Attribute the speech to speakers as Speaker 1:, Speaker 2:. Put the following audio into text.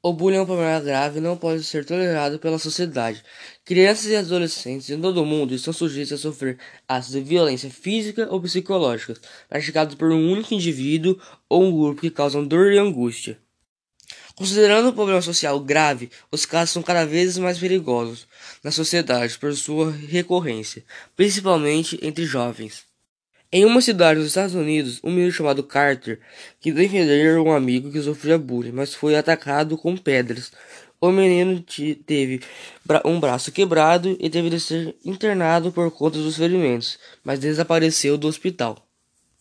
Speaker 1: O bullying é um problema grave e não pode ser tolerado pela sociedade. Crianças e adolescentes em todo o mundo estão sujeitos a sofrer atos de violência física ou psicológica praticados por um único indivíduo ou um grupo que causam dor e angústia. Considerando o problema social grave, os casos são cada vez mais perigosos na sociedade por sua recorrência, principalmente entre jovens. Em uma cidade dos Estados Unidos, um menino chamado Carter quis defender um amigo que sofria bullying, mas foi atacado com pedras. O menino teve um braço quebrado e teve de ser internado por conta dos ferimentos, mas desapareceu do hospital.